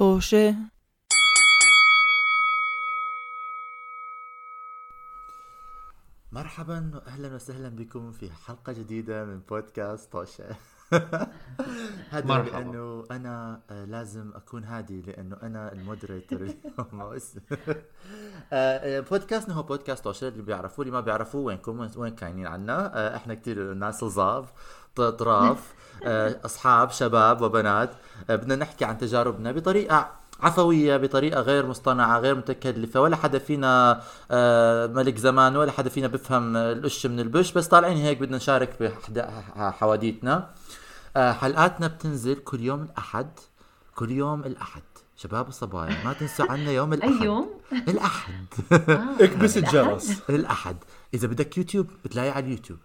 طوشة مرحبا واهلا وسهلا بكم في حلقة جديدة من بودكاست طوشه هذا مرحبا. لأنه أنا آه، لازم أكون هادي لأنه أنا المودريتور اليوم. آه، آه، بودكاستنا هو بودكاست طوشه اللي بيعرفوه اللي ما بيعرفوه وينكم وين- كاينين عنا. إحنا كتير ناس لظاف ط- طراف آه، أصحاب شباب وبنات آه، بدنا نحكي عن تجاربنا بطريقة عفوية بطريقة غير مصطنعة غير متكلفة ولا حدا فينا آه، ملك زمان ولا حدا فينا بفهم القش من البش بس طالعين هيك بدنا نشارك بحواديتنا حلقاتنا بتنزل كل يوم الأحد كل يوم الأحد. شباب وصبايا ما تنسوا عنا يوم الأحد. اي يوم؟ الأحد. اكبس الجرس. الأحد. إذا بدك يوتيوب بتلاقي على اليوتيوب.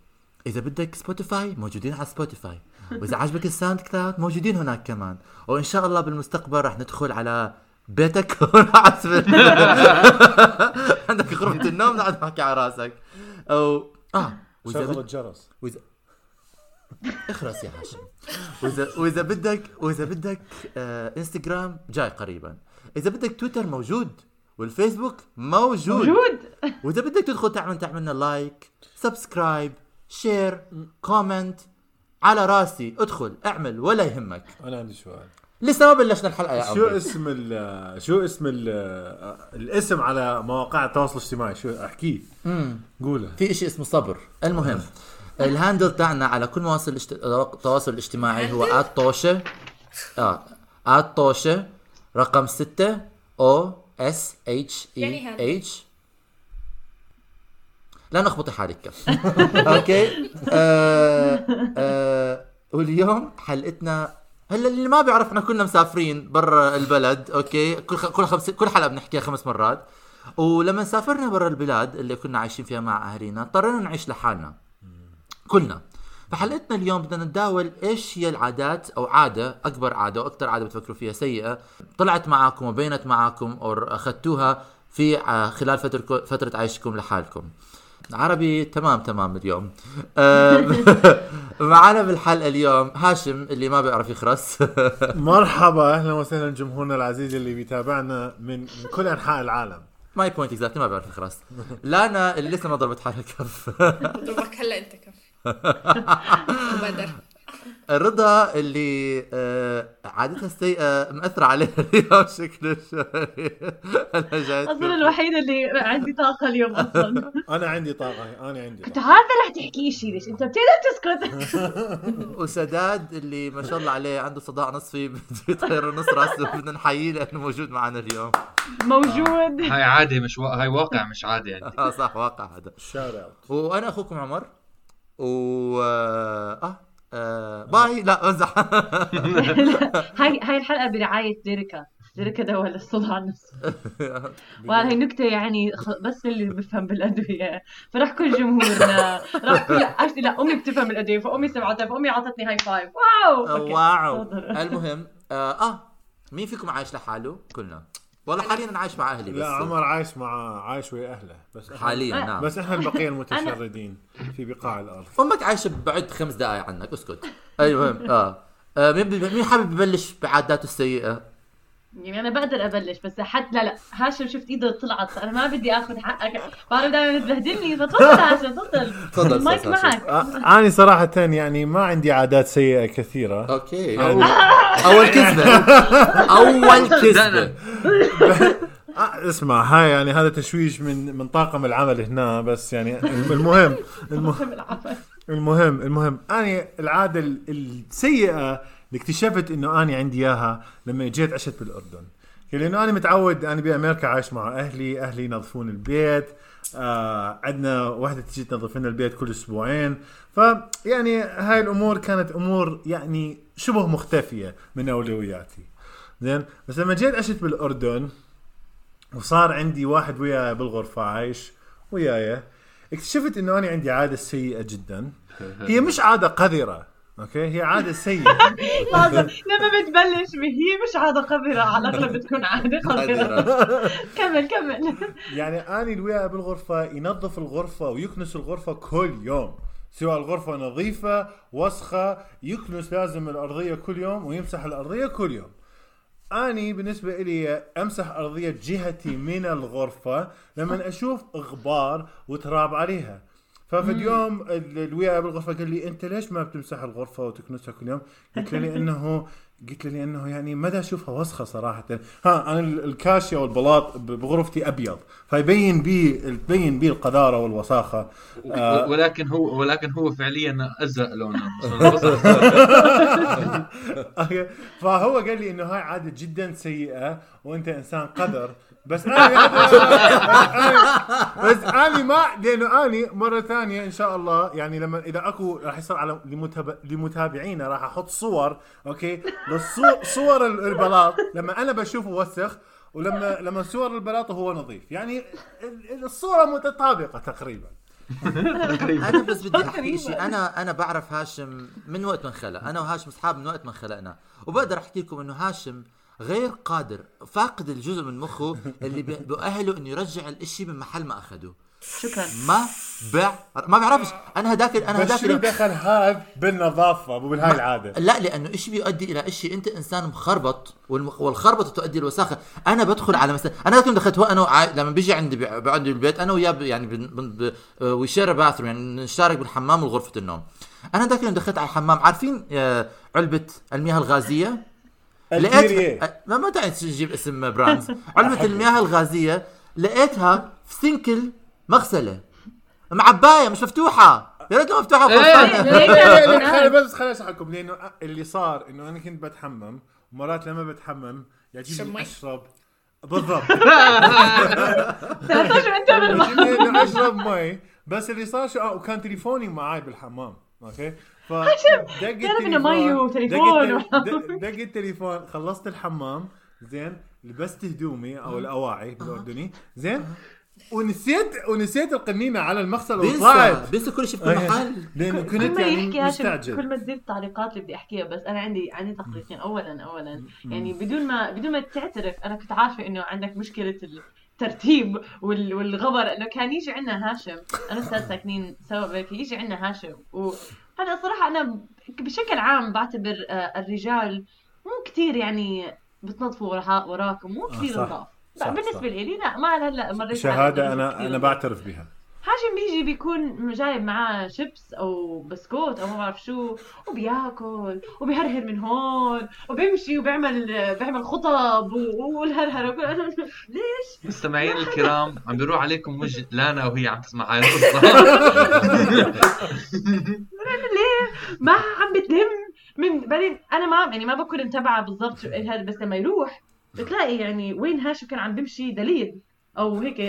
إذا بدك سبوتيفاي موجودين على سبوتيفاي وإذا عجبك الساوند كلاود موجودين هناك كمان. وإن شاء الله بالمستقبل رح ندخل على بيتك عندك غرفة النوم نقعد نحكي على راسك. أو آه وإذا شغل بد... الجرس وإذا اخرس يا هاشم. واذا وإذا بدك وإذا بدك آه انستغرام جاي قريبا. إذا بدك تويتر موجود. والفيسبوك موجود. موجود. وإذا بدك تدخل تعمل تعملنا like subscribe share comment على راسي. ادخل اعمل ولا يهمك. أنا عندي سؤال. لسه ما بلشنا الحلقة يا شو اسم ال شو اسم ال الاسم على مواقع التواصل الاجتماعي؟ شو احكيه قوله. في إشي اسمه صبر. المهم ال handle تاعنا على كل مواصل. التواصل الاجتماعي هو طوشة. آه طوشة رقم 6 أو إس إتش إي إتش. لا نخبطي حالك. okay. آه آه واليوم حلقتنا هلا اللي ما بيعرف إحنا كنا مسافرين برا البلد okay؟ كل خ... كل خمس كل حلقة بنحكيها خمس مرات. ولما سافرنا برا البلاد اللي كنا عايشين فيها مع اهالينا اضطرينا نعيش لحالنا. كلنا. فحلقتنا اليوم بدنا نتداول إيش هي العادات أو عادة أكبر عادة وأكثر عادة بتفكروا فيها سيئة طلعت معكم وبينت معكم أو أخذتوها في ع- خلال فتره فترة عيشكم لحالكم. عربي تمام تمام اليوم. معنا بالحلقة اليوم هاشم اللي ما بيعرف يخرس. مرحبا أهلا وسهلا جمهورنا العزيز اللي بيتابعنا من كل أنحاء العالم. my point exactly ما بيعرف يخرس. لانا اللي لسه ما ضربت حالها كف. اضربك هلا أنت كف. وبدر رضا اللي آه، عادتها السيئة مأثرة عليها اليوم شكله شوي. أنا جاي أصلا الوحيده اللي عندي طاقة اليوم أصلا. أنا عندي طاقة أنا عندي انت هذا تحكيه شيء ليش؟ أنت بتقدر تسكت. وسداد اللي ما شاء الله عليه عنده صداع نصفي بده يطير نص راسه بدنا نحييه لأنه موجود معنا اليوم. موجود. هاي عادي مش. هاي واقع مش عادي يعني. آه صح واقع هذا. وأنا أخوكم عمر و آه, آه bye. لا امزح هاي هاي الحلقة برعاية ديريكا ديريكا دواء للصداع النفسي وهاي هي نكته يعني بس اللي بفهم بالأدوية. فراح كل جمهورنا. راح كل actually لا أمي بتفهم الادويه فأمي سمعتها. فأمي اعطتني high five wow! okay. wow. المهم آه, آه مين فيكم عايش لحاله؟ كلنا. والله حاليا أنا عايش مع أهلي بس. لا عمر عايش مع عايش ويا أهله. بس حاليا نعم. بس إحنا البقيه المتشردين في بقاع الأرض. أمك عايشة بعد خمس دقائق عنك اسكت. المهم آه. آه، مين بي- مين حابب يبلش بعاداته السيئة؟ يعني أنا بقدر أبلش بس حتى لا لا هاشم شفت إيده طلعت أنا ما بدي آخذ حقك. بعرف دائما تبهدلني فتفضل هاشم تفضل. تفضل هاشم. معك. آه، أنا صراحة يعني ما عندي عادات سيئة كثيرة. أوكي. يعني- اول كذبة. أول كذبة. آه اسمع هاي يعني هذا تشويش من من طاقم العمل هنا بس يعني المهم المهم. المهم المهم. أنا العادة ال- السيئة اللي اكتشفت إنه أنا عندي إياها لما جيت عشت بالأردن. لأنه أنا متعود أنا بأمريكا عايش مع أهلي أهلي ينظفون البيت آه عندنا واحدة تجي تنظف لنا البيت كل أسبوعين. فيعني هاي الأمور كانت أمور يعني شبه مختفية من أولوياتي. زين؟ بس لما جيت عشت بالأردن وصار عندي واحد وياي بالغرفة عايش وياي اكتشفت إنه أنا عندي عادة سيئة جدا. هي مش عادة قذرة. أوكي؟ هي عادة سيئة. لازم. لما بتبلش هي مش عادة قذرة على الاغلب بتكون عادة. قذرة كمل كمل. يعني أني اللي وياي بالغرفة ينظف الغرفة ويكنس الغرفة كل يوم. سواء الغرفة نظيفة وسخة يكنس لازم الأرضية كل يوم ويمسح الأرضية كل يوم. أني بالنسبة لي أمسح أرضية جهتي من الغرفة لما أشوف غبار وتراب عليها. ففي اليوم ال- اللي وياي بالغرفة قال لي أنت ليش ما بتمسح الغرفة وتكنسها كل يوم؟ قلت له لأنه قلت له لأنه يعني ما أشوفها وسخة صراحة ها أنا ال- الكاشيا والبلاط ب- بغرفتي أبيض فيبين بي تبين بي القذارة والوساخة آه. ولكن هو ولكن هو فعليا ازرق لونه. فهو قال لي إنه هاي عادة جدا سيئة وأنت إنسان قذر بس أنا بس أنا ما لأنه اني مرة ثانية إن شاء الله يعني لما إذا أكو راح يصير على لمتاب- لمتابعينا راح أحط صور okay؟ للصور صور ال- البلاط لما أنا بشوفه وسخ ولما لما صور البلاط وهو نظيف. يعني ال- الصورة متطابقة تقريبا. أنا بس بدي أحكي شيء أنا أنا بعرف هاشم من وقت ما انخلق. أنا وهاشم أصحاب من وقت ما انخلقنا. وبقدر أحكي لكم إنه هاشم غير قادر فاقد الجزء من مخه اللي بي- بيؤهله إنه يرجع الإشي من محل ما أخده. شكرا. ما بع ما بعرفش أنا هداك أنا هداك دخل هذا بالنظافة مو بهاي العادة. لا لأنه إشي بيؤدي إلى إشي. أنت إنسان مخربط والمخ... والخربطة تؤدي الوساخه أنا بدخل على مثلا أنا كنت دخلت هو أنا وع... لما بيجي عندي بيقعد بالبيت أنا وياه يعني بن... بن... we share bathroom يعني نشترك بالحمام وغرفة النوم. أنا ذاك اليوم دخلت على الحمام. عارفين آه، علبة المياه الغازية. لقيت ما ما تعرف تجيب اسم brands. علبه المياه الغازية لقيتها في sink المغسلة. معبايه مش مفتوحة. يا ريتها مفتوحة إيه. بس خليني اشرحكم لأنه اللي صار إنه أنا كنت بتحمم ومرات لما بتحمم يعجبني. أشرب. بالضبط. تعرف شو انت بالماء أشرب مي. بس اللي صار شو؟ آه، وكان تليفوني معي بالحمام okay؟ ف دق تعرف إنه مي وتليفون دق التل- دق التليفون. خلصت الحمام. زين. لبست هدومي أو الأواعي بالأردني. زين. ونسيت ونسيت القنينه على المغسله وطلعت بينسى كل شيء في كل محل. لأنه كل كنت يعني هاشم كل مستعجل ما تزيد التعليقات اللي بدي أحكيها. بس أنا عندي عندي تعليقين اولا اولا. يعني بدون ما بدون ما تعترف أنا كنت عارفة إنه عندك مشكلة الترتيب وال- والغبر. إنه كان يجي عندنا هاشم. أنا أستاذ ساكنين سوا بك يجي عندنا هاشم وهذا صراحة أنا بشكل عام بعتبر آه، الرجال مو كتير يعني بتنظفوا ورا- وراكم مو كثير صح. نظاف صح، بالنسبة. لي لا ما هلا مريت شهادة أنا أنا. بعترف بها هاشم بيجي بيكون جايب معاه شيبس أو بسكوت أو ما بعرف شو وبياكل وبيهرهر من هون وبيمشي وبيعمل بيعمل خطب والهرهر وكل- ليش؟ مستمعين الكرام عم بيروح عليكم وجه لانا وهي عم تسمع هاي القصة ليه؟ ما عم بتلم من بعدين أنا ما يعني ما بكون متابعة بالضبط شو إيه هذا بس لما يروح بتلاقي يعني وين هاشم كان عم بيمشي دليل أو هيك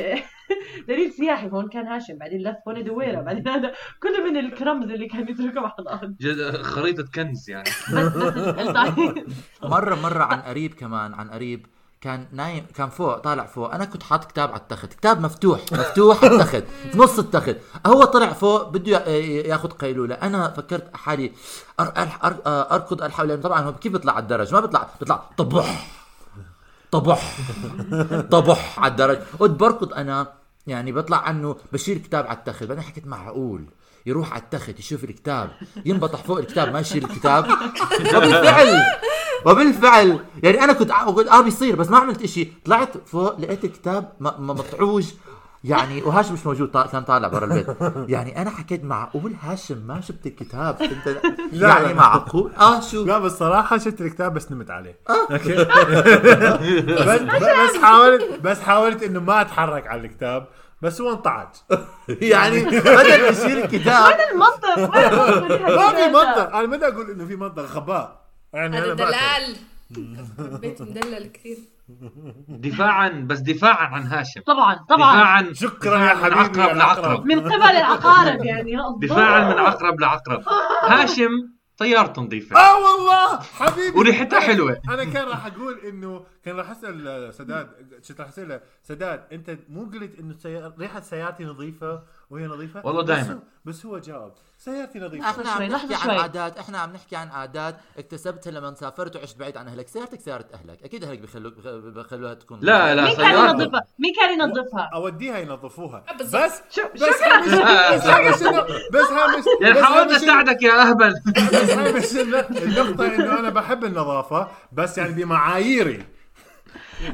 دليل سياحي هون كان هاشم بعدين لف هون دويرة بعدين هذا كله من الكرمز اللي كان يتركه على الأرض جد خريطة كنز يعني. بس بس الطعيم. مره مرة عن قريب كمان عن قريب كان نايم كان فوق طالع فوق. أنا كنت حاطط كتاب على التخت. كتاب مفتوح مفتوح على التخت في نص التخت. هو طلع فوق بده يا- ياخذ قيلولة. أنا فكرت حالي أر- أر- أر- أركض ألحق لأنه طبعا هو كيف بيطلع على الدرج؟ ما بيطلع بيطلع طبح. طبح. طبح على الدرج. قلت بركض أنا يعني بطلع عنه بشيل كتاب على التخت. بعدين حكيت معقول يروح على التخت يشوف الكتاب. ينبطح فوق الكتاب ما يشيل الكتاب. وبالفعل وبالفعل يعني أنا كنت قلت آه بيصير بس ما عملت إشي. طلعت فوق لقيت الكتاب مطعوج. يعني وهاشم مش موجود طا- كان طالع برا البيت. يعني أنا حكيت معقول هاشم ما شفت الكتاب. انت لا، يعني لا. معقول؟ آه شو؟ لا بس صراحة شفت الكتاب بس نمت عليه. أوكي. بس, بس حاولت بس حاولت إنه ما أتحرك على الكتاب بس هو انطعج. يعني بدل يشيل الكتاب. وين المنطق؟ وين المنطق؟ ما في منطق أنا ما بدي أقول إنه في منطق غباء يعني هذا أنا. دلال. البيت مدلل كثير. دفاعا بس دفاعا عن هاشم. طبعا طبعا. دفاعا شكرا يا دفاعاً من حبيبي عقرب لعقرب. العقرب. من قبل العقارب يعني. دفاعا من عقرب لعقرب. هاشم طيارته نظيفه آه والله. حبيبي. وريحتها حلوة. أنا كان راح أقول إنه كان راح أسأل سداد كنت راح اساله سداد أنت مو قلت إنه. ريحة سيارتي نظيفة وهي نظيفة والله. هو- بس هو جاوب سيارتي نظيفة إحنا عم شوي، نحكي عن شوي. عادات إحنا عم نحكي عن عادات اكتسبتها لما سافرت وعشت بعيد عن أهلك سيارتك سيارة أهلك أكيد أهلك بيخلوك بخلوها تكون لا لا مين كان ينظفها؟ مين كان ينظفها؟ أوديها ينظفوها. بس شو بس بس هامش بس هامش يعني حاولت اساعدك يا أهبل بس هامش النقطة إنه أنا بحب النظافة بس يعني بمعاييري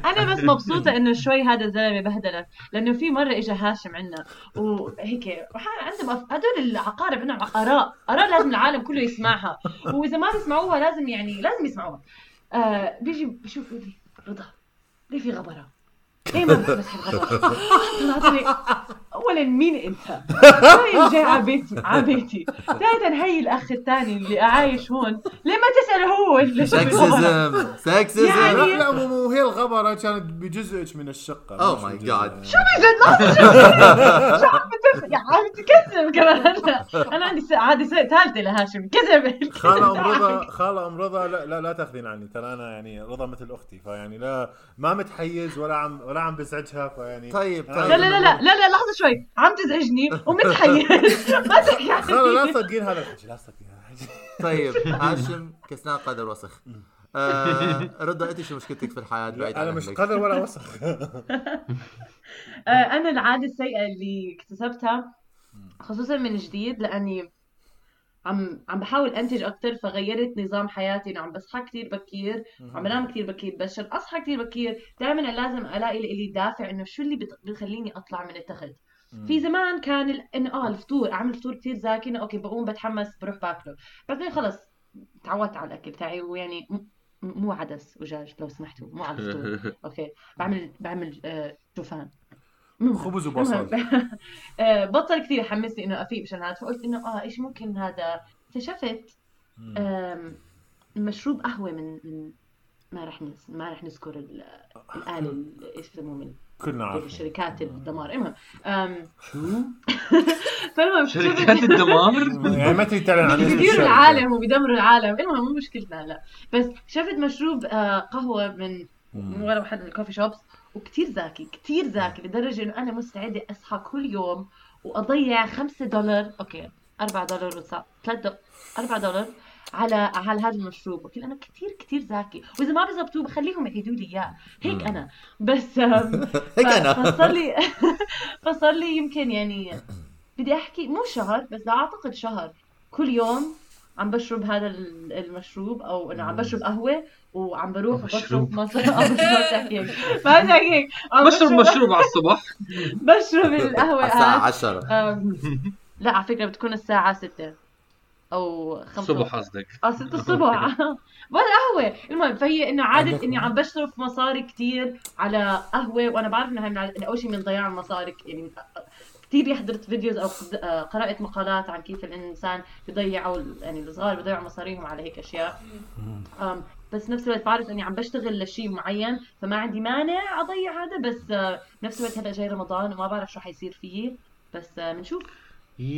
أنا بس مبسوطة إنه شوي هذا الزلمة بهدلك لأنه في مرة اجى هاشم عندنا وهيك عندهم هدول العقارب عندهم اراء اراء لازم العالم كله يسمعها وإذا ما بيسمعوها لازم يعني لازم يسمعوها آه بيجي بشوف لي رضا ليه في غبرة؟ ليه ما بتمسح الغبرة؟ اولا مين أنت؟ ثانيا جاي على بيتي على بيتي ثالثا هي الأخ الثاني اللي عايش هون. ليه ما تساله هو اللي؟ سكسزم سكسزم يعني- لا لا مو هي الغبرة كانت بجزء من الشقة. Oh مش my بجزء- God. شو بجد شو عم يا عم تكذب كمان أنا. عندي عادي ثالثة لهاشم كذب. خالة أم رضا خالة أم رضا لا لا, لا تأخذين عني. ترى أنا يعني رضا مثل أختي فيعني لا ما متحيز ولا عم ولا عم بزعجها فيعني طيب طيب. لا لا لا لا لا لا لحظة شوي عم تزعجني ومتحيز. ما تحكي خالة لا عني تصدقين هذا. الحكي لا تصدقين هذا الحكي طيب هاشم كسلان قدر وسخ. آه رضا أنت شو مشكلتك في الحياة بعيد أنا مش؟ قدر ولا وسخ. آه، أنا العادة السيئة اللي اكتسبتها خصوصا من جديد لأني عم عم بحاول أنتج أكثر فغيرت نظام حياتي. انه عم بصحى كثير بكير عم بنام كثير بكير بس عشان أصحى كثير بكير. دائما لازم ألاقي لي دافع إنه شو اللي بخليني أطلع من التخت. في زمان كان ال... انه آه الفطور أعمل فطور كثير زاكي انه okay بقوم بتحمس بروح باكله. بعدين خلص تعودت على الأكل تاعي ويعني مو عدس ودجاج لو سمحتوا مو على الفطور okay بعمل بعمل آه شوفان. خبز وبصل. آه، بطل كثير يحمسني إنه أفيق مشان هذا فقلت إنه آه إيش ممكن هذا؟ اكتشفت مشروب قهوة من ما رح. ما رح نذكر ال- الآلة ال- إيش بسموه من كلنا عارفين. شركات الدمار. المهم آم، فالمهم شركات الدمار؟ يعني ما تريد تعلن عن بيديروا. العالم وبيدمروا العالم. المهم مو مشكلتنا هلا. بس شفت مشروب آه، قهوة من من ورا واحد من ال coffee shops وكتير زاكي كتير زاكي لدرجة إنه أنا مستعدة اصحى كل يوم وأضيع 5 دولار. okay 4 دولار وسا 3 دولار 4 دولار على على هذا المشروب قلت أنا كتير كتير زاكي وإذا ما بزبطوه بخليهم يعيدوا لي إياه. هيك أنا. بس هيك أنا. فصار لي فصار لي يمكن يعني بدي أحكي مو شهر بس أعتقد شهر. كل يوم عم بشرب هذا ال- المشروب أو إنه عم بشرب قهوة وعم بروح. وبشرب مصر بتحكي هيك بشرب مشروب على الصبح. بشرب القهوة الساعة هاد. 10 أم، لا على فكرة بتكون الساعة 6 أو 5 الصبح قصدك. آه 6 الصبح. ولا قهوة. المهم فهي إنه عادة إني عم بصرف مصاري كتير على قهوة وأنا بعرف انها من أول شيء من ضياع المصاري يعني كثير حضرت فيديوز أو آه، قرأت مقالات عن كيف الإنسان بيضيع أو يعني الصغار بيضيعوا مصاريهم على هيك أشياء. بس نفس الوقت بعرف إني عم بشتغل لشيء معين فما عندي مانع أضيع هذا بس آه، نفس الوقت هلأ جاي رمضان وما بعرف شو حيصير فيه بس آه، بنشوف.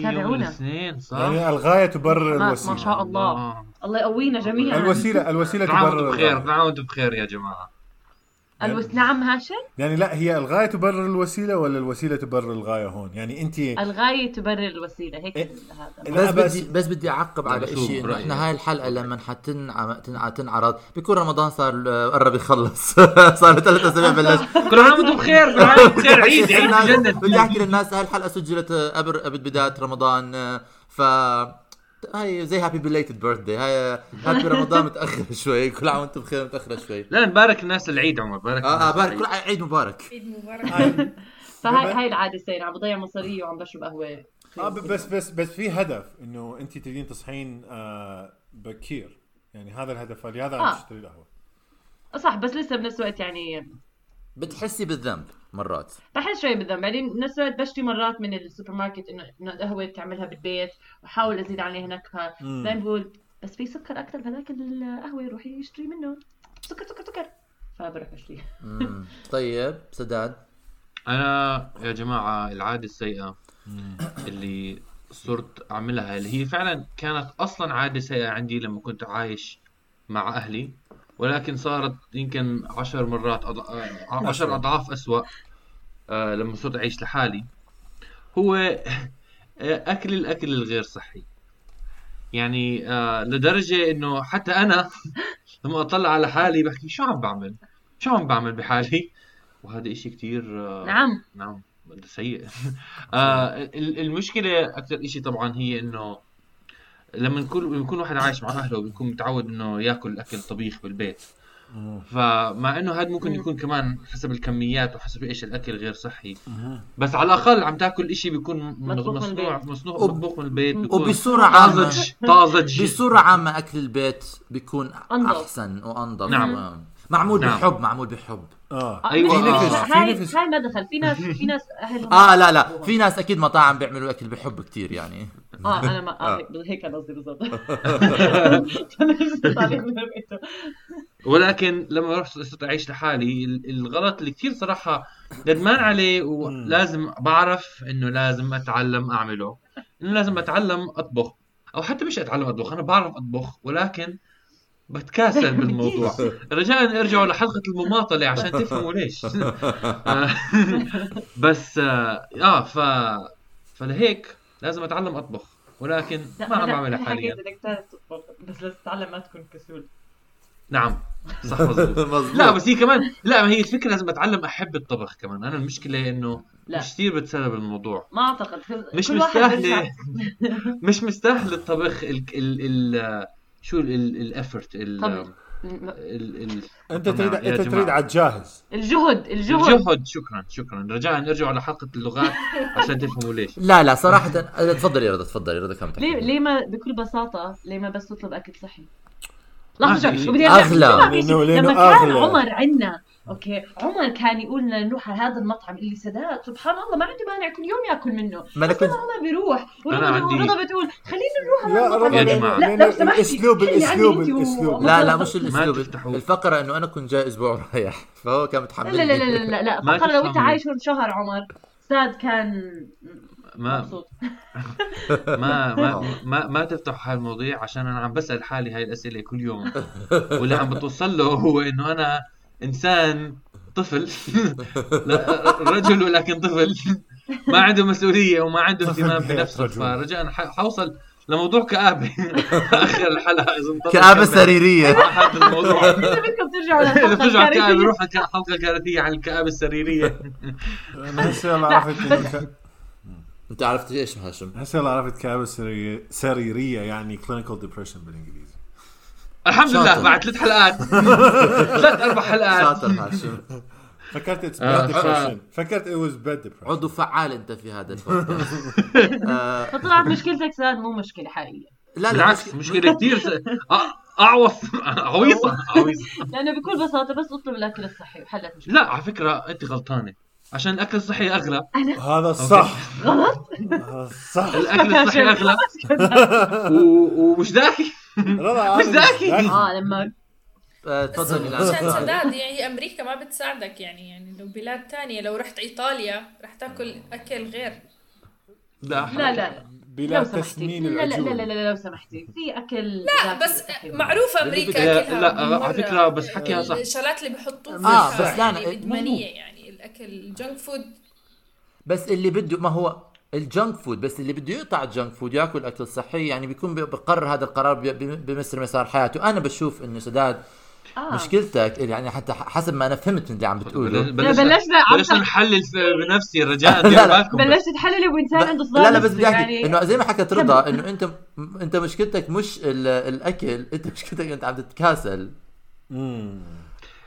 تابعونا. الاثنين صح؟ يعني الغاية تبرر ما, الوسيلة ما شاء الله الله. الله يقوينا جميعا الوسيلة الوسيلة كل عام تبرر وأنتم بخير وأنتم بخير يا جماعة الوس نعم هاشم؟ يعني لا هي الغاية تبرر الوسيلة ولا الوسيلة تبرر الغاية هون؟ يعني انت الغاية تبرر الوسيلة هيك إيه. هذا. بس بس- بدي بس بدي أعقب على شوف شيء إنه. إحنا هاي الحلقة لما حتنعم تنع- تنعرض بيكون رمضان صار قرب يخلص. صار ثلاث أسابيع بلش كل عام وأنتم بخير كل عام وأنتم بخير عيد عيد بدي احكي للناس هاي الحلقة سجلت قبل بداية رمضان. ف هاي زي happy belated birthday هاي happy رمضان متأخر شوي. كل عام وأنتم بخير متاخره شوي. لا نبارك الناس العيد عمر. بارك آه, آه بارك. كل عيد مبارك. عيد مبارك. فهاي هاي العادة السيئة عم بضيع مصاري وعم بشرب قهوة. آه بس بس بس في هدف إنه أنت تريدين تصحين آه بكير. يعني هذا الهدف فلهذا عم آه. تشتري القهوة. صح بس لسه بنفس الوقت يعني بتحسي بالذنب مرات. بحس شوي بالذنب. بعدين بنفس الوقت بشتري مرات من السوبر ماركت انه إنه قهوة تعملها بالبيت وأحاول أزيد عليها مم. دايما بقول بس في سكر أكثر بهذاك القهوة روحي اشتري منه. سكر سكر سكر. فبروح بشتري مم. طيب سداد. أنا يا جماعة العادة السيئة اللي صرت أعملها اللي هي فعلا كانت أصلا عادة سيئة عندي لما كنت عايش مع أهلي. ولكن صارت يمكن عشر مرات أض... آه، عشر أضعاف أسوأ آه، لما صرت أعيش لحالي. هو أكل الأكل الغير صحي. يعني آه لدرجة إنه حتى أنا لما أطلع على حالي بحكي شو عم بعمل؟ شو عم بعمل بحالي؟ وهذا إشي كتير آه نعم. نعم سيء. آه ال- المشكلة أكثر إشي طبعا هي إنه لما نكون لما يكون واحد عايش مع أهله بيكون متعود إنه يأكل أكل طبيخ بالبيت فمع إنه هذا ممكن مم. يكون كمان حسب الكميات وحسب إيش الأكل غير صحي بس على الأقل عم تأكل إشي بيكون مصنوع. مصنوع مطبوخ من البيت عامة طازج طازج بصورة عامة أكل البيت بيكون. أحسن وأنظف نعم. معمول نعم. بحب معمول بحب آه أيوة. في نفس في هاي نفس هاي ما دخل في ناس في ناس أهلهم آه لا لا في ناس أكيد مطاعم بيعملوا أكل بحب كتير يعني آه أنا ما آه. آه. هيك كان قصدي بالضبط بيته. ولكن لما رحت صرت أعيش لحالي ال- الغلط اللي كثير صراحة ندمان عليه ولازم بعرف إنه لازم أتعلم أعمله إنه لازم أتعلم أطبخ أو حتى مش أتعلم أطبخ أنا بعرف أطبخ ولكن بتكاسل بالموضوع. رجاء ارجعوا لحلقة المماطلة عشان تفهموا ليش. آه، بس آه آه، ف فلهيك لازم أتعلم أطبخ ولكن لا، ما عم بعملها حاليا. بس لازم تتعلم ما تكون كسول. نعم صح مظبوط. لا بس هي كمان لا ما هي الفكرة لازم أتعلم أحب الطبخ كمان. أنا المشكلة إنه لا. مش كثير بتسلى الموضوع. ما أعتقد. مش مستاهلة مش مستاهل الطبخ ال ال ال شو الافورت طبخ. أنت تريد يا أنت. تريد على الجاهز الجهد الجهد الجهد شكرا شكرا رجاء ارجعوا لحلقة اللغات عشان تفهموا ليش لا لا صراحة آه، تفضلي يا رضا تفضلي رضا كم ليه ليه ما بكل بساطة ليه ما بس تطلب أكل صحي؟ شوي شيء. بدي لأنه لما كان. عمر عنا أوكي. عمر كان يقول لنا نروح على هذا المطعم. اللي سداد سبحان الله ما عنده مانع كل يوم يأكل منه. لما كنت عمر بيروح. ورضا عندي- ورضا بتقول خلينا نروح على لا المطعم. رضا يا جماعة. لا لو سمحتي يعني أنت و- الأسلوب. لا لا مش الأسلوب. الفقرة إنه أنا كنت جاي أسبوع رايح فهو كان متحمل لا لا لا لا لا, لا. فقط لو أنت. عايش هون شهر عمر ساد كان ما مبسوط. ما ما ما, ما تفتحوا هاي المواضيع عشان أنا عم بسأل حالي هاي الأسئلة كل يوم. واللي عم بتوصل له هو إنه أنا إنسان طفل. لا رجل ولكن طفل. ما عنده مسؤولية وما عنده اهتمام بنفسه. فرجاء حوصل لموضوع كآبة آخر الحلقة إذا انطلق كآبة سريرية. الموضوع. إذا بدكم ترجعوا إذا للحلقة بترجع كآبة. روح على حلقة كارثية عن الكآبة السريرية. أنا هسه يلا عرفت أنت عرفت إيش هاشم؟ هسه يلا عرفت كآبة سريرية يعني clinical depression بالإنجليزي. الحمد لله شاطر. بعد ثلاث حلقات. ثلاث أربع حلقات. شاطر هاشم. فكرت اتس آه، ف- depression. فكرت it was bad depression. عضو فعال أنت في هذا البودكاست آه، فطلعت مشكلتك ساد مو مشكلة حقيقية. لا لا بالعكس مش- مشكلة كثير أعوص عويصه عويصة لأنه بكل بساطة بس أطلب الأكل الصحي وحلت مشكلة لا على فكرة أنت غلطانة. عشان الأكل الصحي أغلى. هذا الصح غلط؟ هذا الصح الأكل الصحي أغلى. و... ومش رضا مش ذكي. آه لما آه، مشان لا سداد يعني أمريكا ما بتساعدك يعني يعني لو بلاد تانية لو رحت إيطاليا رح تاكل أكل غير. لا. لا لا. بلا تسمين لا لا لا لا, لا لو سمحتي. في أكل لا بس معروفة أمريكا لا- أكلها لا،. على فكرة بس حكيها صح. الشغلات اللي بحطوه آه، فيها بس لا، يعني لا، ادمانية يعني الأكل الجنك فود. بس اللي بده ما هو ال junk food بس اللي بده يقطع ال junk food ياكل أكل صحي يعني بيكون بقرر هذا القرار بمصر مسار حياته. أنا بشوف إنه سداد آه. مشكلتك يعني حتى حسب ما أنا فهمت من اللي عم بتقوله. بلشنا بلشنا بلشنا نحلل في- بنفسي رجاء لا، لا. بلشت تحللي وإنسان عنده صداع لا لا بس بدي أحكي يعني إنه زي ما حكت رضا إنه أنت أنت مشكلتك مش ال- الأكل أنت مشكلتك أنت عم تتكاسل.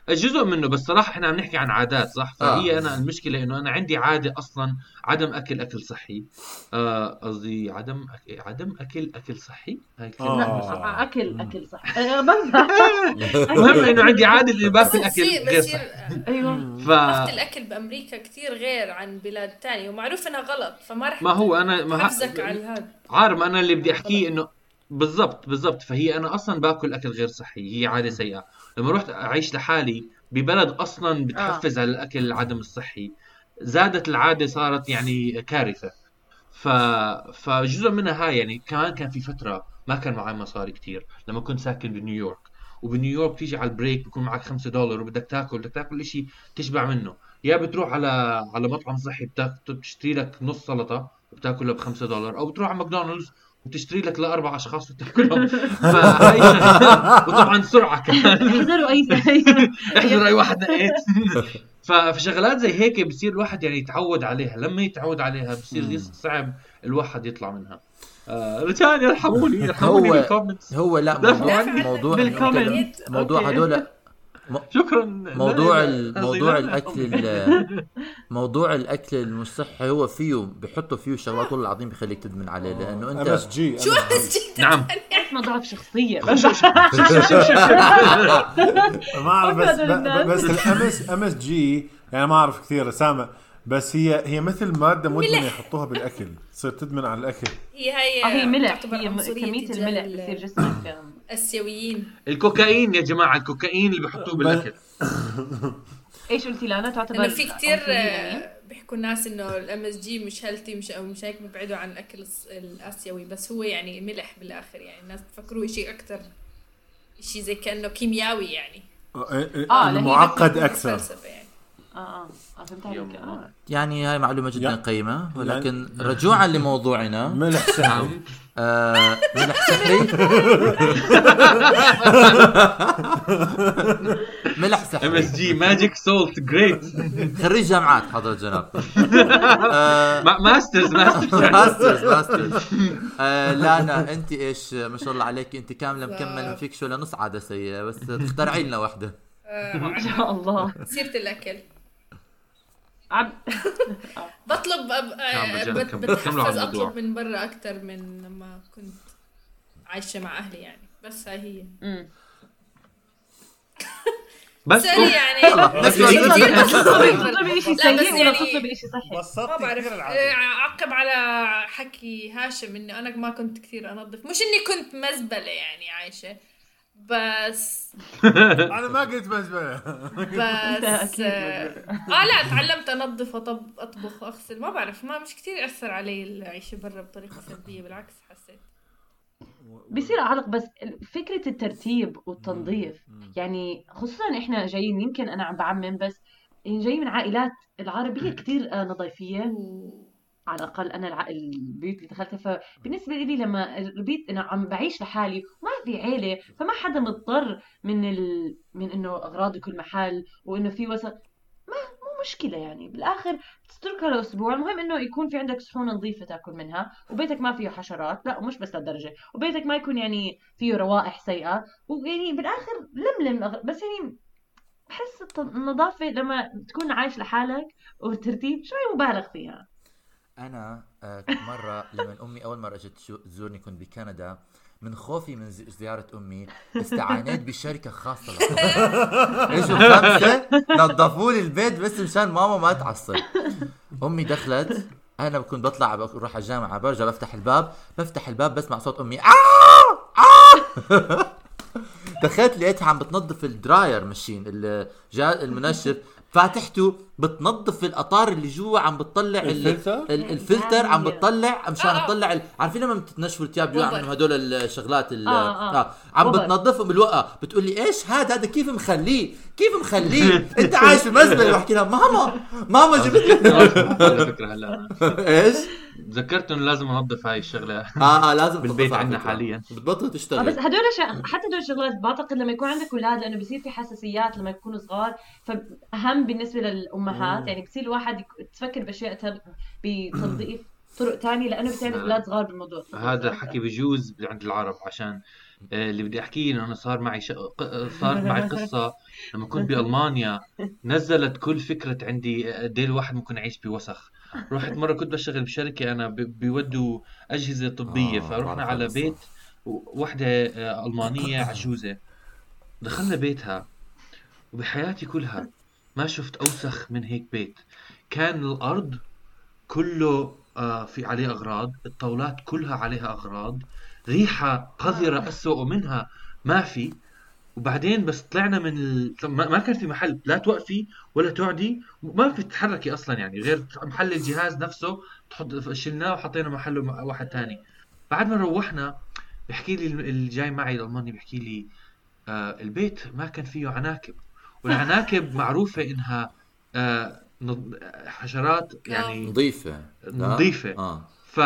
جزء منه بس صراحة إحنا عم نحكي عن عادات صح؟ فهي آه. أنا المشكلة إنه أنا عندي عادة أصلا عدم أكل أكل صحي. آه، قصدي عدم أك... عدم أكل أكل صحي؟ هاي الكلمة آه. صح آه، أكل أكل صح أنا بمزح المهم إنه عندي عادة اني باكل أكل غير صحي. أيوه. ف الأكل بأمريكا كثير غير عن بلاد تانية ومعروف إنها غلط فما رح ما هو أنا ما حفزك على هذا. عارف أنا اللي بدي أحكيه إنه بالضبط بالضبط فهي أنا أصلا باكل أكل غير صحي هي عادة سيئة. لما رحت أعيش لحالي ببلد أصلا بتحفز على الأكل العدم الصحي زادت العادة صارت يعني كارثة. ف... فجزء منها هاي يعني كمان كان في فترة ما كان معي مصاري كتير لما كنت ساكن بنيويورك وبنيويورك تيجي على ال break بيكون معك 5 دولار وبدك تاكل بدك تاكل شيء تشبع منه. يا بتروح على على مطعم صحي بتشتري لك نص سلطة وبتاكلها ب 5 دولار أو بتروح على ماكدونالدز وتشتري لك لاربع أشخاص وتأكلهم فهي. وطبعا سرعة كمان احذروا أي احذر أي واحد نقيت ففي شغلات زي هيك بصير الواحد يعني يتعود عليها لما يتعود عليها بصير صعب الواحد يطلع منها آه رجال يرحموني يرحموني هو- بالكومنتس هو لا موضوع. موضوع بالكومنت. موضوع أوكي. هدول شكرا. موضوع موضوع لا. الأكل ال- موضوع الأكل المصحي هو فيه بحطوا فيه شغلات والله العظيم بخليك تدمن عليه لأنه ام اس انت جي شو جيت نعم. اسمه ضعف شخصيه ما أعرف بس بس ال MS MSG يعني ما أعرف كثير سامع. بس هي هي مثل مادة مدمنه يحطوها بالأكل. تصير تدمن على الأكل. هي هي آه، هي ملح. هي كمية الملح بصير جسمك الآسيويين. الكوكايين يا جماعة الكوكايين اللي بيحطوه بالأكل. إيش قلتي لانا تعتبر لأنه في كثير يعني؟ بيحكوا الناس إنه ال MSG مش healthy مش أو مش هيك بيبعدوا عن الأكل الآسيوي. بس هو يعني ملح بالآخر. يعني الناس بفكروه شيء أكثر شيء زي كأنه كيمياوي يعني. آه، لا هي معقد أكثر. يعني. آه آه. آه، فهمت عليك آه. يعني هاي معلومة جدا يعني- قيمة ولكن رجوعا لموضوعنا. ملح سحري. نعم. آه ملح سحري. ملح M سحري SG magic salt great خريج جامعات حضرة جناب. آه masters masters masters masters آه لانا انت إيش؟ ما شاء الله عليك انت كاملة مكمل ما فيك شو لنص عدسيه بس تخترعي لنا وحده ما شاء الله. سيرة الأكل. عب... بطلب أب... نعم، آه، بتحفز. اطلب من برا أكثر من لما كنت عايشه مع أهلي يعني بس هاي هي. بس بس هي يعني بس يعني-. تطلبي شيء سيء بس ولا يعني- تطلبي شيء صحي ما بعرف آه، اعقب على حكي هاشم اني أنا ما كنت كثير انظف مش اني كنت مزبله يعني عايشه بس. أنا ما قلت مزبله بس أكيد آه آه، لا تعلمت أنظف وطب أطبخ وأغسل. ما بعرف ما مش كثير أثر علي العيشه برا بطريقة سلبية بالعكس حسيت. بيصير علق بس فكرة الترتيب والتنظيف. يعني خصوصا إحنا جايين يمكن أنا عم بعمم بس جاي من عائلات العربية كتير آه، نظيفية. على الأقل أنا. البيوت اللي دخلتها فبالنسبة لي لما البيت أنا عم بعيش لحالي وما في عيلة فما حدا مضطر من ال... من إنه أغراض كل محل وإنه في وسط ما مو مشكلة يعني بالآخر تتركها لأسبوع المهم إنه يكون في عندك صحون نظيفة تأكل منها وبيتك ما فيه حشرات لا مش بس لهالدرجة وبيتك ما يكون يعني فيه روائح سيئة ويعني بالآخر لملم أغ- بس يعني بحس النظافة لما تكون عايش لحالك والترتيب شوي مبالغ فيها أنا آه مرة لما أمي أول مرة إجت تزورني كنت بكندا من خوفي من زي- زيارة أمي استعانيت بشركة خاصة. إجوا خمسة نظفوا لي البيت بس مشان ماما ما تعصب. أمي دخلت أنا كنت بطلع بروح على الجامعة برجع بفتح الباب بفتح الباب بسمع صوت أمي آه! آه! دخلت لقيتها عم بتنظف الدراير الجهاز المنشف. فاتحته بتنظف القطار اللي جوا عم بتطلع ال- الفلتر؟ ال- الفلتر عم بتطلع مشان آه، آه. تطلع ال- عارفين لما بتنشفوا الثياب بيقعوا وبر. عندهم هدول الشغلات ال- آه، آه. آه. عم. بتنظفهم بالوقت بتقول لي إيش هذا هذا كيف مخليه كيف مخليه انت عايش في مزبله بحكي لها ماما ماما جبت لي على فكره هلا. إيش؟ تذكرت إنه لازم أنظف هاي الشغلة. آه آه لازم بالبيت عندنا. حاليا. بتبطل آه، بس تشتغل هدول. حتى هدول الشغلات بعتقد لما يكون عندك أولاد لأنه بصير في حساسيات لما يكونوا صغار فأهم بالنسبة للأمهات. يعني بصير الواحد تفكر بأشياء تر... بتنظيف طرق تانية لأنه بتعرف نعم. أولاد صغار بالموضوع. هذا حكي بجوز عند العرب عشان آه، اللي بدي أحكيه إنه صار معي ش... صار معي قصة لما كنت بألمانيا نزلت كل فكرة عندي قد الواحد ممكن يعيش بوسخ. رحت مرة كنت بشتغل بشركة أنا. بيودوا أجهزة طبية. آه، فرحنا على. بيت وحده آه، ألمانية عجوزة. دخلنا بيتها وبحياتي كلها ما شفت أوسخ من هيك بيت. كان الأرض كله آه، في عليه أغراض الطاولات كلها عليها أغراض. ريحة قذرة اسوء منها ما في. وبعدين بس طلعنا من ال... ما كان في محل لا توقفي ولا تقعدي. ما في تتحركي أصلا يعني غير محل الجهاز نفسه تحط شلناه وحطينا محله مع واحد تاني. بعد ما روحنا بحكي لي اللي جاي معي الألماني بيحكي لي آه البيت ما كان فيه عناكب. والعناكب معروفة إنها آه حشرات يعني نظيفة. لا؟ نظيفة. آه. ف...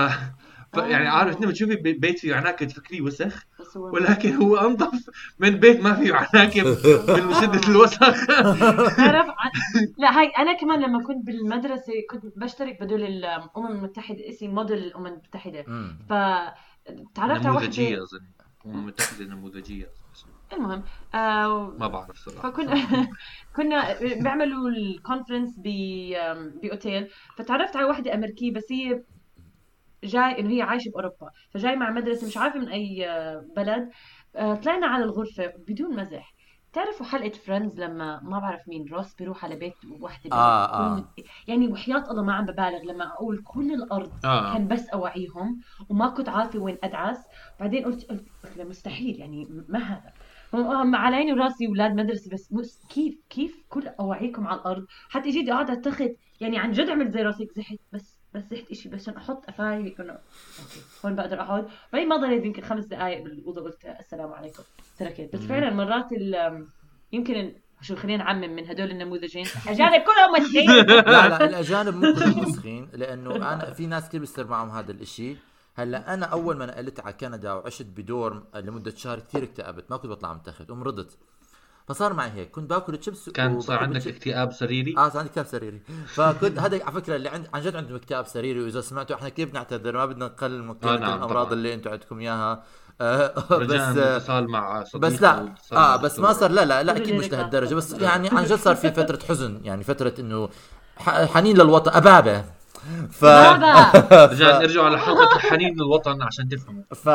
ف يعني عارف انت بتشوفي بي- بيت فيه عناكب تفكريه وسخ ولكن هو انظف من بيت ما فيه عناكب من شده الوسخ. تعرف لا هاي أنا كمان لما كنت بالمدرسة كنت بشترك بدول الأمم المتحدة اسمي موديل الأمم المتحدة. ف تعرفت على نموذجيه أظن. هم متحده نموذجيه المهم آه ما بعرف صراحة. فكنا كنا بيعملوا الكونفرنس بأوتيل. فتعرفت على وحدة أمريكية بس هي جاي إنه هي عايشة بأوروبا فجاي مع مدرسة مش عارفة من أي آه، بلد آه، طلعنا على الغرفة بدون مزح. بتعرفوا حلقة Friends لما ما بعرف مين روس بيروح على بيت وحدة آه، آه. يعني وحياة الله ما عم ببالغ لما أقول كل الأرض آه كان بس أواعيهم وما كنت عارفة وين أدعس بعدين قلت قلت مستحيل يعني ما هذا. هم على عيني وراسي أولاد مدرسة بس كيف كيف كل أواعيكم على الأرض؟ حتى جيت قاعدة على التخت يعني عن جد عملت زي راسي زحت بس بس زحت إشي بس عشان أحط قفاي هيك انه okay هون بقدر اقعد بعدين ما ضليت يمكن خمس دقائق بالاوضه قلت السلام عليكم تركت. بس فعلا مرات ال يمكن شو خلينا نعمم من هدول النموذجين؟ أجانب كلهم مسخين لا لا الأجانب مو كلهم مسخين لأنه أنا في ناس كثير بيصير معهم هذا الإشي. هلا أنا أول ما نقلت على كندا وعشت بدورم لمدة شهر كثير اكتئبت ما كنت بطلع من تحت ومرضت فصار معي هيك كنت باكل تشيبس كان صار عندك تشيبس. اكتئاب سريري آه صار عندي اكتئاب سريري فكنت هذا على فكرة اللي عند عن جد عندهم اكتئاب سريري وإذا سمعتوا إحنا كيف نعتذر ما بدنا نقلل من قيمه آه، نعم، الامراض طبعاً. اللي أنتم عندكم إياها آه بس آه اتصال مع بس لا آه بس. ما صار لا لا لا أكيد مش. لهالدرجة بس يعني عن جد صار في فترة حزن يعني فترة إنه حنين للوطن أبابه ف ارجعوا على حلقة الحنين للوطن عشان تفهموا. ف...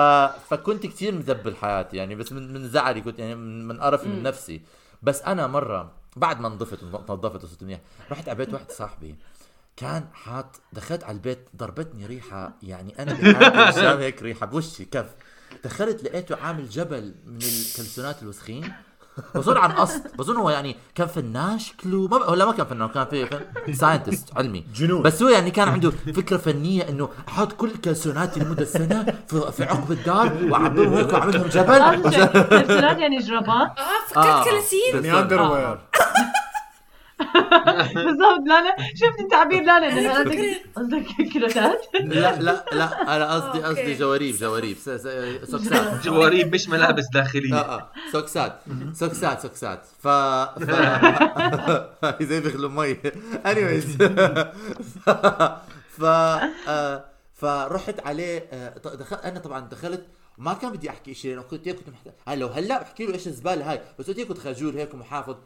فكنت كثير مذبل حياتي يعني بس من, من زعلي كنت يعني من, من قرفي من نفسي. بس أنا مرة بعد ما نضفت ونظفت وصرت منيح رحت على بيت واحد صاحبي كان حاط دخلت على البيت ضربتني ريحة يعني أنا هيك ريحة بوشي كف. دخلت لقيته عامل جبل من الكلسونات الوسخين بظن عن قصد. بظن هو يعني كان فنان شكله ما ب... ولا ما كان فنان كان في scientist علمي. جنون. بس هو يعني كان عنده فكرة فنية إنه أحط كل كلسوناتي لمدة سنة في, في عقب الدار واعبيهم هيك وأعملهم جبل. كرتونات يعني جرابات. آه آه. فكرت underwear. بالضبط لا لا. شفت التعبير لا لا قصدك كيلوتات لا لا لا أنا قصدي. قصدي جواريب جواريب. سوكسات. جواريب مش ملابس داخلية. آه آه. سوكسات. سوكسات سوكسات. ف زي بيغلوا مي. anyways ف آه، فرحت عليه آه، دخل أنا طبعا دخلت ما كان بدي أحكي شيء لأنه كنت كنت محتاج. هلأ لو هلا بحكي له إيش الزبالة هاي. بس قلت كنت خجول هيك ومحافظ.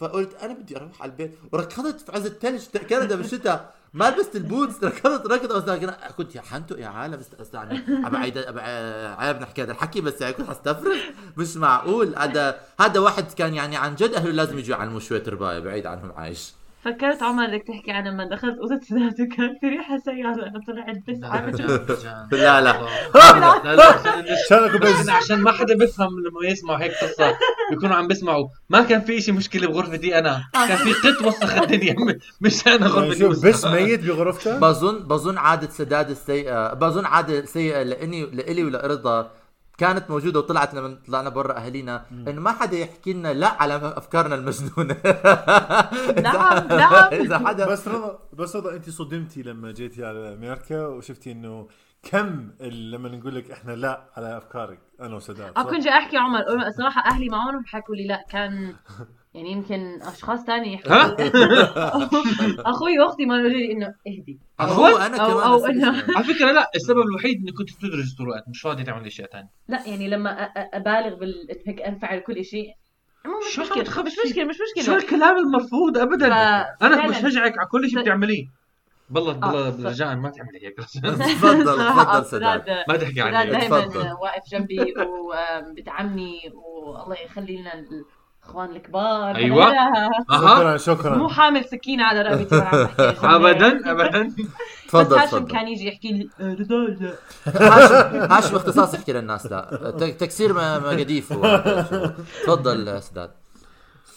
فقلت أنا بدي أروح على البيت وركضت في عز الثلج كندا بالشتاء ما لبست ال boots ركضت ركض كنت يا حنتو يا عالم است- استعني أبى عيب أبى عيب نحكي هذا الحكي بس يعني كنت حستفرغ. مش معقول. هذا هذا واحد كان يعني عن جد أهله لازم يجوا يعلموا شوية تربايه بعيد عنهم عايش. فكرت عمر بدك تحكي عن لما دخلت أوضة سداد وكان في ريحه سيئه لأنه طلعت بس عم لا لا. لا لا عشان ما حدا بيفهم لما يسمعوا هيك قصة بيكونوا عم بيسمعوا ما كان في شيء مشكلة بغرفتي أنا. كان في قط وسخ الدنيا. مش أنا غرفتي وسخة. بس ميت بغرفته بظن بظن عادة سداد السيئة بظن عادة سيئة لإني لإلي ولإرضا كانت موجودة وطلعت لما طلعنا برا أهالينا إنه ما حدا يحكي لنا لا على أفكارنا المجنونة. نعم، نعم. إذا حدا بس رضا بس رضا انت صدمتي لما جيتي على أمريكا وشفتي إنه كم لما نقول لك إحنا لا على أفكارك أنا وسداد. آه كنت جاي أحكي عمر صراحة أهلي معهم حكوا لي لا كان يعني يمكن أشخاص ثاني يحكوا ها؟ أخوي وأختي ما قالوا لي إنه إهدي. هو أو- كمان أو نفس إنه-. على فكرة لا السبب الوحيد انك كنت بتدرس طول الوقت مش فاضي تعمل اشياء ثانية لا يعني لما أ- أ- أبالغ بال هيك أنفعل كل شيء مش شو تخبصي؟ مش مشكلة مش شو مشكله الكلام المرفوض؟ ابدا. ف- أنا فعلاً. بشجعك على كل شيء ف- بتعمليه. بالله آه، بالله رجاء ما تعملي هيك. تفضل تفضل سداد. ما تحكي عني تفضل. دائما واقف جنبي وبدعمني والله يخلي لنا الاخوان الكبار. أها. شكرا شكرا. مو حامل سكينة على رقبتي ابدا ابدا. بس تفضل هاشم تفضل. كان يجي يحكي لي آه، رضا لا هاشم هاشم اختصاص يحكي للناس لا. تكسير ما- مقاديف. تفضل سداد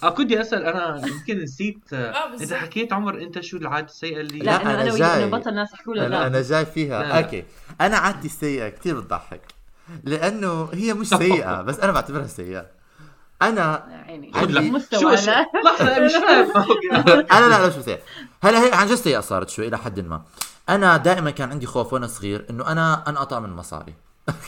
آه كنت بدي أسأل أنا يمكن نسيت آه، آه، انت بالضبط. حكيت عمر أنت شو العادة السيئة اللي لا، لا أنا وياه جاي. بطل ناس يحكوا أنا لا. أنا جاي فيها. لا، لا. أوكي. أنا عادتي السيئة كثير بتضحك. لأنه هي مش سيئة بس أنا بعتبرها سيئة. أنا يعني. لك. شو مستوى شو- لا. لحظة أنا مش فاهم. أنا لا لا مش سيئه هلا هي عن جد سيئة صارت شوي إلى حد ما. أنا دائما كان عندي خوف وأنا صغير إنه أنا انقطع من مصاري.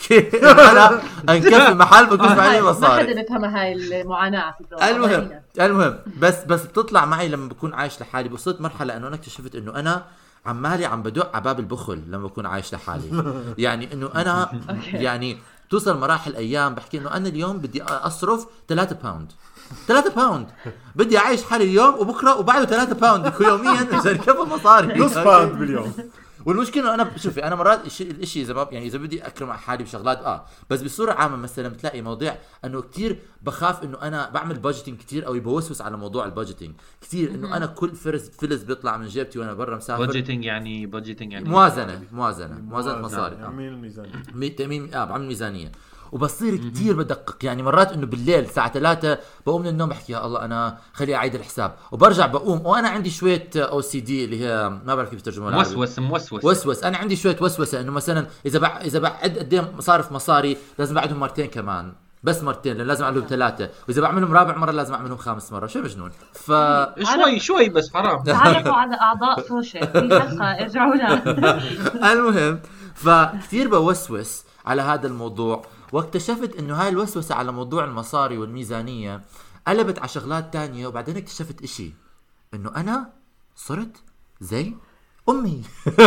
أنا أنكفي محل بكون معي هاي- ما مصاري. حدا بيفهمها هاي المعاناة فكره المهم المهم بس بس بتطلع معي لما بكون عايش لحالي. وصلت مرحلة إنه أنا اكتشفت إنه أنا عمالي عم بدق على باب البخل لما بكون عايش لحالي. يعني إنه أنا. يعني توصل مراحل أيام بحكي إنه أنا اليوم بدي أصرف 3 باوند 3 باوند بدي أعيش حالي اليوم وبكرة وبعده 3 باوند يوميا. عشان كيف المصاري؟ نص باوند باليوم. والمشكلة إنه أنا شوفي أنا مرات الشيء الشيء إذا ما يعني إذا بدي أكرم على حالي بشغلات آه. بس بصورة عامة مثلا بتلاقي مواضيع إنه كتير بخاف إنه أنا بعمل budgeting كتير أو بوسوس على موضوع ال budgeting كتير إنه أنا كل فرد فلس بيطلع من جيبتي وأنا برا مسافر. budgeting يعني budgeting يعني موازنة موازنة موازنة مصاري آه. مين الميزان مي- تأمين آه بعمل ميزانية. وبصير كتير بدقق. يعني مرات إنه بالليل الساعة 3 بقوم من النوم بحكي يا الله أنا خلي أعيد الحساب. وبرجع بقوم وأنا عندي شوية OCD اللي هي ما بعرف كيف ترجموها بالعربي. موسوس موسوس وسوس أنا عندي شوية وسوسة إنه مثلا إذا بع... إذا بعد قد إيه صارف مصاري لازم بعدهم مرتين كمان. بس مرتين لأن لازم أعملهم ثلاثة. وإذا بعملهم رابع مرة لازم أعملهم خامس مرة. شو مجنون؟ ف شوي شوي بس حرام. تعرفوا على أعضاء سوشيال في حلقه ارجعوا لها المهم فكثير بوسوس على هذا الموضوع. واكتشفت إنه هاي الوسوسة على موضوع المصاري والميزانية قلبت على شغلات تانية وبعدين اكتشفت إشي إنه أنا صرت زي أمي.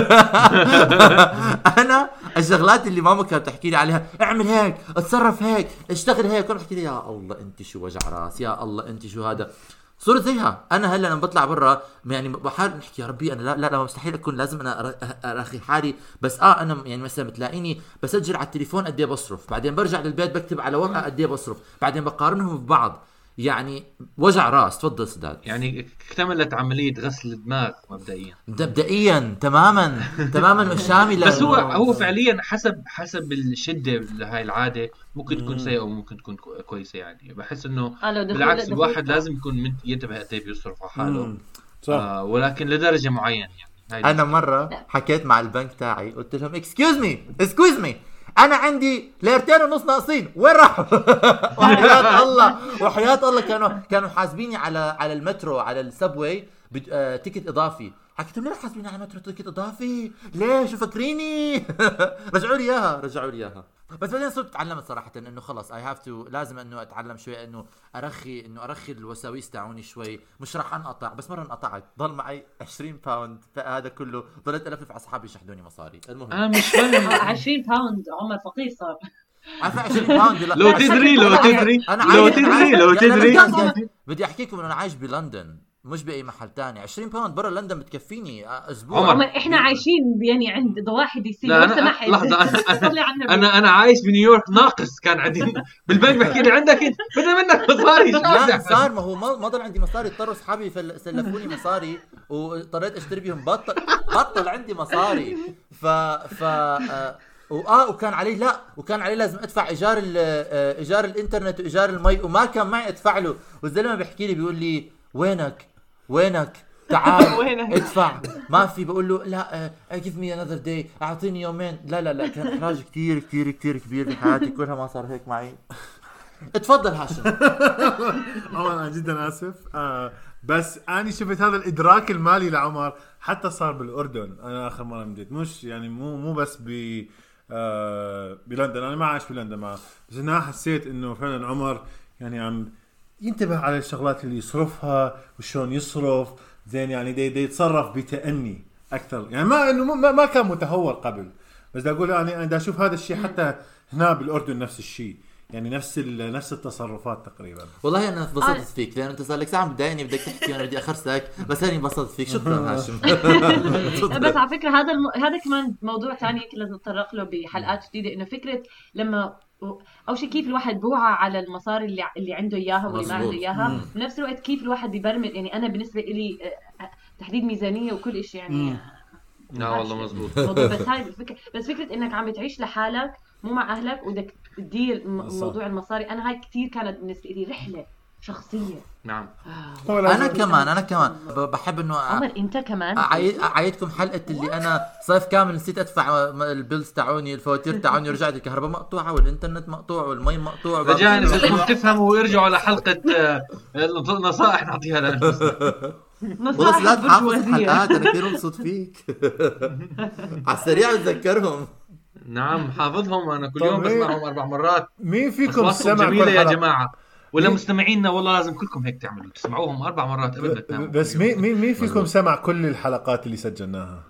أنا الشغلات اللي ماما كانت تحكي لي عليها اعمل هيك اتصرف هيك اشتغل هيك. كنت بحكي لي يا الله أنت شو وجع رأس يا الله أنت شو هذا؟ صرت زيها أنا هلا لما بطلع برا يعني بحاول نحكي يا ربي أنا لا لا, مستحيل أكون لازم أنا أرخي حالي. بس آه أنا يعني مثلا بتلاقيني بسجل على التليفون قد إيه بصرف. بعدين برجع للبيت بكتب على ورقه قد إيه بصرف. بعدين بقارنهم ببعض. يعني وجع راس. تفضل سداد. يعني اكتملت عملية غسل الدماغ مبدئيا. مبدئيا تماما تماما شامله بس هو هو فعليا حسب حسب الشدة لهاي العادة ممكن تكون سيئة وممكن تكون كو- كويسة يعني. بحس إنه آه، بالعكس الواحد لازم يكون ينتبه قد إيه بيصرف على حاله. صح. آه ولكن لدرجة معينة يعني. أنا مرة حكيت مع البنك تاعي قلت لهم excuse me excuse me أنا عندي ليرتين ونص ناقصين. وين راحوا؟ وحياة الله. وحياة الله كانوا كانوا حاسبيني على على المترو على ال subway. آه... ticket إضافي. حكيت لهم ليه حاسبيني على المترو ticket اضافي ليه؟ شو فاكريني؟ رجعوا لي إياها رجعوا لي إياها. بس بعدين صرت تعلمت صراحة إنه خلص I have to لازم إنه أتعلم شوي إنه أرخي إنه أرخي الوساويس تاعوني شوي. مش راح أنقطع بس مرة انقطعت. ضل معي 20 باوند هذا كله ضليت الفف على أصحابي يشحدوني مصاري. المهم. أنا مش فاهم. 20 باوند عمر فقير صار. عارفه 20 باوند. لو تدري لو تدري. لو تدري لو أنا تدري. بدي- بدي أحكيكم إنه أنا عايش بلندن. مش بأي محل تاني. 20 باوند برا لندن بتكفيني آه، أسبوع. عمر. إحنا عايشين يعني عند ضواحي DC. لو أنا- سمحت أنا- النبي أنا أنا عايش بنيويورك ناقص كان عندي. بالبنك بحكي لي عندك بدي منك مصاري لا؟ صار ما هو ما ما ضل عندي مصاري. اضطروا اصحابي سلفوني مصاري واضطريت أشتري بيهم بطل. بطل عندي مصاري. ف ف آه، آه وكان عليه لا وكان عليه لازم أدفع إيجار ال- آه، إيجار الإنترنت وإيجار المي وما كان معي أدفع له. والزلمة بيحكي لي بيقول لي وينك؟ وينك؟ تعال وينك؟ ادفع. ما في بقول له لا give me another day أعطيني يومين. لا لا لا كان احراج كثير كثير كثير كبير بحياتي كلها ما صار هيك معي. اتفضل هاشم. عمر أنا جدا آسف. آه بس أنا شفت هذا الإدراك المالي لعمر. حتى صار بالأردن. أنا آخر مرة مديت مش يعني مو مو بس ب آه بلندن. أنا ما عايش بلندن معه بس أنا حسيت إنه فعلا عمر يعني عم ينتبه على الشغلات اللي يصرفها وشلون يصرف. زين يعني دي, دي يتصرف بتأني أكثر. يعني ما إنه ما, ما كان متهور قبل. بس بدي أقول يعني أنا بدي أشوف هذا الشيء حتى هنا بالأردن نفس الشيء. يعني نفس نفس التصرفات تقريبا. والله أنا انبسطت آه. فيك لأن أنت صار لك ساعة بتضايقني بدك تحكي وأنا بدي أخرسك بس هاني انبسطت فيك. شكرا هاشم. بس على فكرة هذا الم... هذا كمان موضوع ثاني هيك لازم نتطرق له بحلقات جديدة إنه فكرة لما اول شيء كيف الواحد بوعى على المصاري اللي اللي عنده إياها واللي ما عنده مظبوط. إياها. بنفس الوقت كيف الواحد يبرمج. يعني أنا بالنسبة لي آه، تحديد ميزانية وكل شيء يعني. لا والله مزبوط بس هاي الفكرة. بس فكرة إنك عم تعيش لحالك مو مع أهلك وبدك تدير. موضوع المصاري. أنا هاي كثير كانت بالنسبة لي رحلة. شخصية. نعم. لازم- أنا كمان أنا كمان. بحب إنه عمر أنت كمان؟ أعيد أعيدكم حلقة اللي أنا صيف كامل نسيت أدفع م- البيلز تاعوني الفواتير تاعوني ورجعت الكهرباء مقطوعة والإنترنت مقطوع والمي مقطوع. رجاء اذا بدكم تفهموا وارجعوا على حلقه آه، نصائح نعطيها لانفسنا والله نصائح لا تحافظ الحلقات أنا كثير مبسوط فيك. على السريع بتذكرهم. نعم حافظهم. أنا كل يوم؟ بسمعهم أربع مرات. مين فيكم سمع جميلة يا؟ جماعة. ولا مين- مستمعينا والله لازم كلكم هيك تعملوا تسمعوهم أربع مرات قبل ما تناموا بس مين مين مين فيكم سمع كل الحلقات اللي سجلناها؟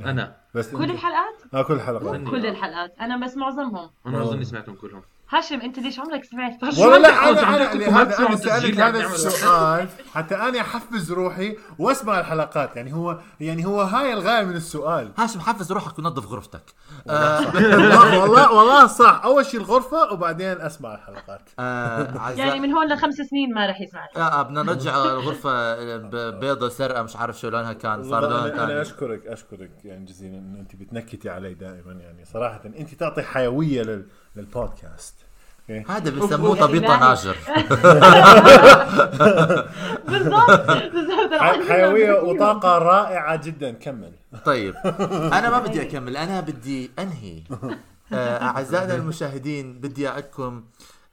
أنا بس كل الحلقات؟ آه كل الحلقات كل الحلقات أنا بس معظمهم أنا. اظني سمعتهم كلهم هاشم انت ليش عمرك سمعت؟ والله لا أنا أنا هذا أنا سالت تسجيل هذا. السؤال حتى أنا أحفز روحي وأسمع الحلقات. يعني هو يعني هو هاي الغاية من السؤال. هاشم حفز روحك ونظف غرفتك. والله والله والله صح. أول شيء الغرفة وبعدين أسمع الحلقات. آه، يعني من هون لخمس سنين ما رح يسمع. آه، بدنا نرجع الغرفة ب- بيضة سرقة مش عارف شو لونها كان صار لونها أنا, اشكرك أشكرك يعني جزيلا انه أنت بتنكتي علي دائما. يعني صراحة أنت تعطي حيوية لل... للبودكاست؟ هذا بسموه يا طبيطة إلهي. ناجر بالضبط. بالضبط حيوية وطاقة رائعة جدا. كمل. طيب. أنا ما بدي أكمل. أنا بدي أنهي. آه، أعزائنا المشاهدين بدي اقولكم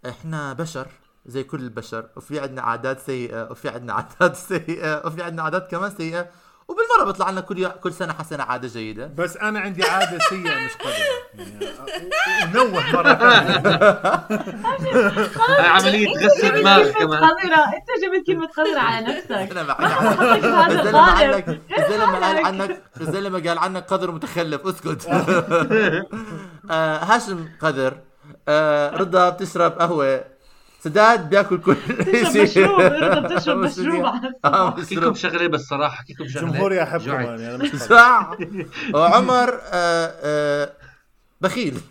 إحنا بشر زي كل البشر. وفي عندنا عادات سيئة وفي عندنا عادات سيئة وفي عندنا عادات كمان سيئة. وبالمرة بيطلع لنا كل كل سنة حسنة عادة جيدة. بس أنا عندي عادة سيئة مش قدر يعني ونوه مرة عملية غسل دماغ كمان. قذرة أنت جبت كلمة قذرة على نفسك. أنا هذا عنك الزلمة قال عنك الزلمة قال عنك قذر متخلف. اسكت. آه، هاشم قذر آه، رضا بتشرب قهوة. سداد بياكل كل تشرب مشروب بتشرب مشروب. على آه، احكيكم مشروب شغلة بس صراحة احكيكم شغلة. جمهوري يحبكم. يعني أنا مش. صح وعمر آه، آه، بخيل.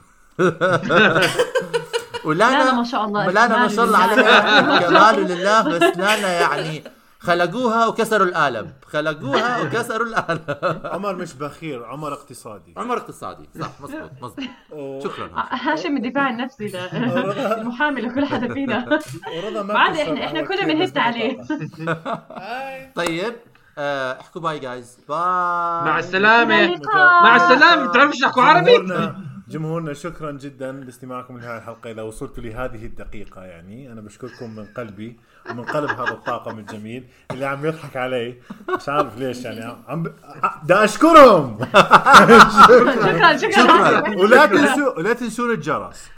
ولانا لانا ما شاء الله. لانا ما شاء الله عليها لله. كمال لله بس لانا يعني خلقوها وكسروا القالب خلقوها وكسروا القالب عمر مش بخير عمر اقتصادي. عمر اقتصادي. صح مزبوط مزبوط شكرا. هاشم الدفاع النفسي المحامي لكل حدا فينا. ورضا ما بعد إحنا إحنا كلنا بنهت عليه. طيب آه، احكوا باي جايز باي مع السلامة. اللقاء. مع السلامة. بتعرفوش تحكوا عربي؟ جمهورنا شكرا جدا لاستماعكم لهذه الحلقة اذا وصلتوا لهذه الدقيقة يعني. أنا بشكركم من قلبي ومن قلب هذا الطاقم الجميل اللي عم يضحك علي. مش عارف ليش يعني. عم ب... بدي أشكرهم! شكرا شكرا. شكراً. ولا تنسوا ولا تنسون الجرس.